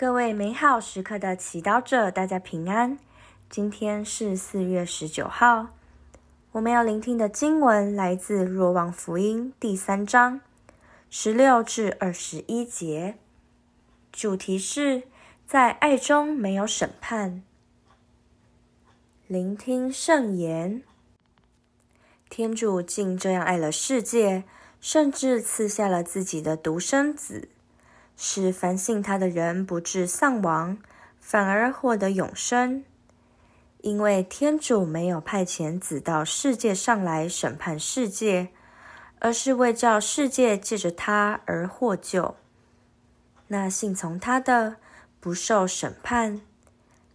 各位美好时刻的祈祷者，大家平安。今天是四月十九号，我们要聆听的经文来自《若望福音》第三章十六至二十一节，主题是在爱中没有审判。聆听圣言，天主竟这样爱了世界，甚至赐下了自己的独生子。使凡信他的人不致丧亡，反而获得永生。因为天主没有派遣子到世界上来审判世界，而是为叫世界借着他而获救。那信从他的不受审判，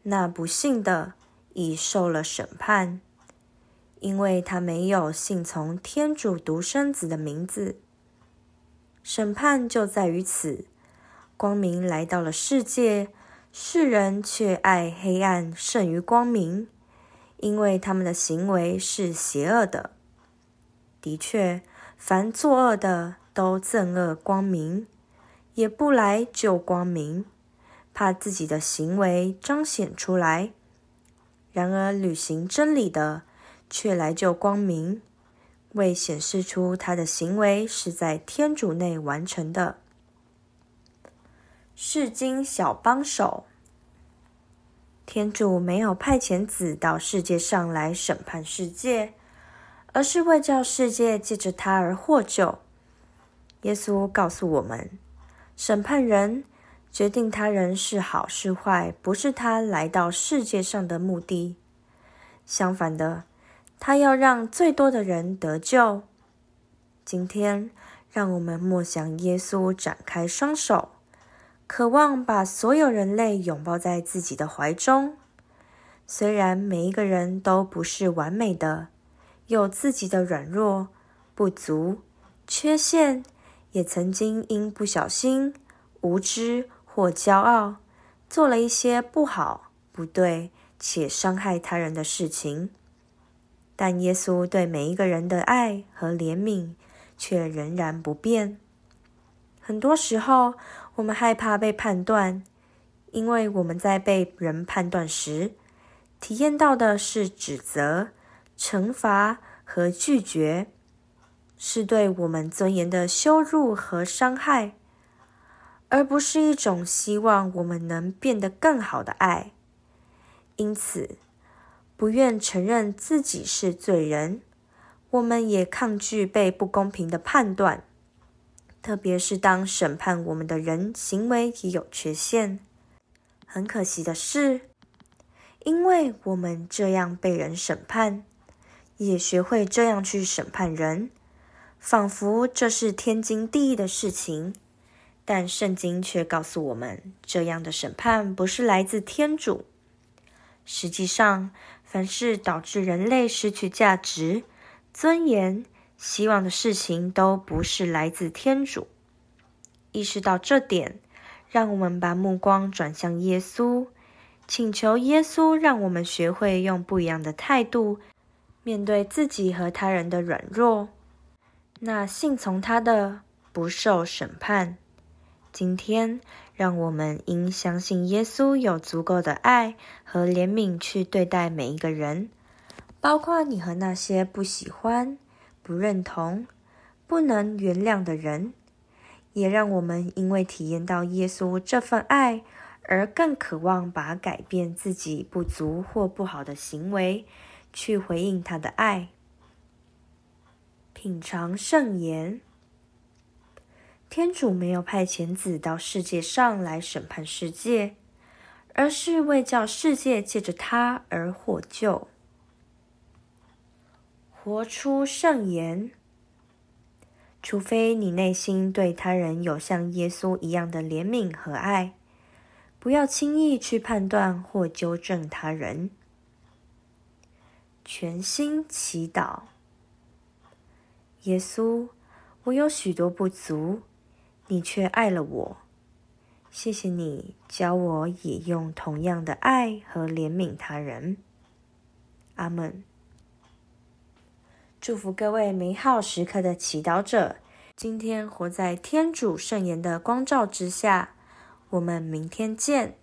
那不信的已受了审判，因为他没有信从天主独生子的名字。审判就在于此。光明来到了世界，世人却爱黑暗胜于光明，因为他们的行为是邪恶的。的确，凡作恶的都憎恶光明，也不来救光明，怕自己的行为彰显出来。然而，履行真理的却来救光明，为显示出他的行为是在天主内完成的。世经小帮手，天主没有派遣子到世界上来审判世界，而是为叫世界借着他而获救。耶稣告诉我们，审判人、决定他人是好是坏，不是他来到世界上的目的。相反的，他要让最多的人得救。今天，让我们默想耶稣展开双手。渴望把所有人类拥抱在自己的怀中。虽然每一个人都不是完美的，有自己的软弱、不足、缺陷，也曾经因不小心、无知或骄傲，做了一些不好、不对且伤害他人的事情。但耶稣对每一个人的爱和怜悯却仍然不变。很多时候，我们害怕被判断，因为我们在被人判断时，体验到的是指责、惩罚和拒绝，是对我们尊严的羞辱和伤害，而不是一种希望我们能变得更好的爱。因此，不愿承认自己是罪人，我们也抗拒被不公平的判断。特别是当审判我们的人行为也有缺陷，很可惜的是，因为我们这样被人审判，也学会这样去审判人，仿佛这是天经地义的事情。但圣经却告诉我们，这样的审判不是来自天主。实际上，凡是导致人类失去价值、尊严，希望的事情都不是来自天主。意识到这点，让我们把目光转向耶稣，请求耶稣让我们学会用不一样的态度面对自己和他人的软弱。那信从他的不受审判。今天，让我们因相信耶稣有足够的爱和怜悯去对待每一个人，包括你和那些不喜欢。不认同、不能原谅的人，也让我们因为体验到耶稣这份爱，而更渴望把改变自己不足或不好的行为，去回应他的爱。品尝圣言，天主没有派遣子到世界上来审判世界，而是为叫世界借着他而获救。活出圣言，除非你内心对他人有像耶稣一样的怜悯和爱，不要轻易去判断或纠正他人。全心祈祷，耶稣，我有许多不足，你却爱了我。谢谢你教我也用同样的爱和怜悯他人。阿门。祝福各位美好时刻的祈祷者，今天活在天主圣言的光照之下。我们明天见。